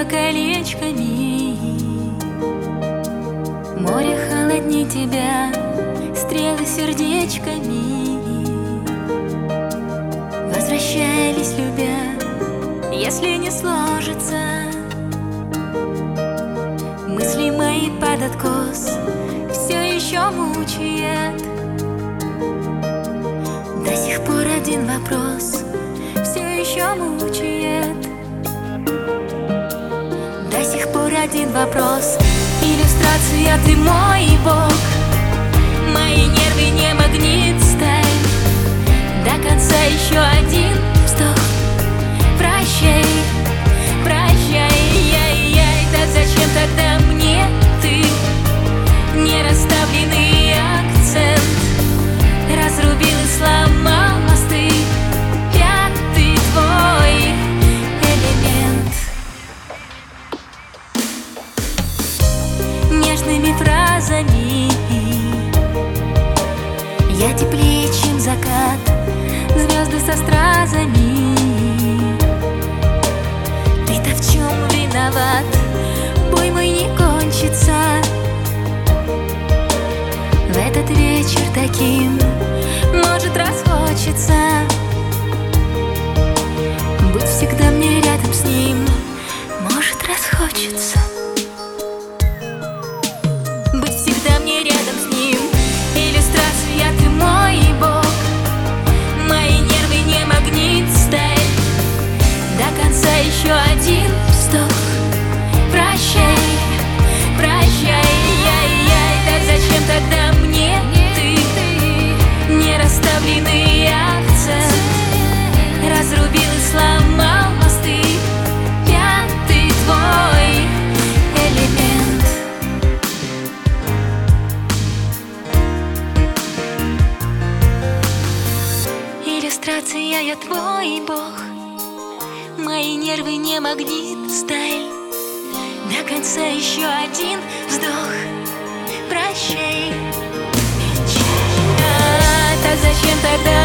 небо колечками. Море холодней тебя, стрелы сердечками. Возвращались, любя, если не сложится. Мысли мои под откос все еще мучает. До сих пор один вопрос все еще мучает один вопрос. Иллюстрация, ты мой бог. Мои нервы не магнит сталь До конца еще один вздох. Прощай, прощай, яй, яй Так зачем тогда мне ты? Не расставленный акцент. Разрубил и сломал Нежными фразами. Я теплее, чем закат Звезды со стразами. Ты-то в чем виноват? Бой мой не кончится. В этот вечер таким Может расхочется. Быть всегда мне рядом с ним Может расхочется Расставленный акцент Разрубил и сломал мосты. Пятый твой элемент. Иллюстрация, я твой бог. Мои нервы не магнит сталь До конца еще один вздох Прощай А, Так зачем тогда мне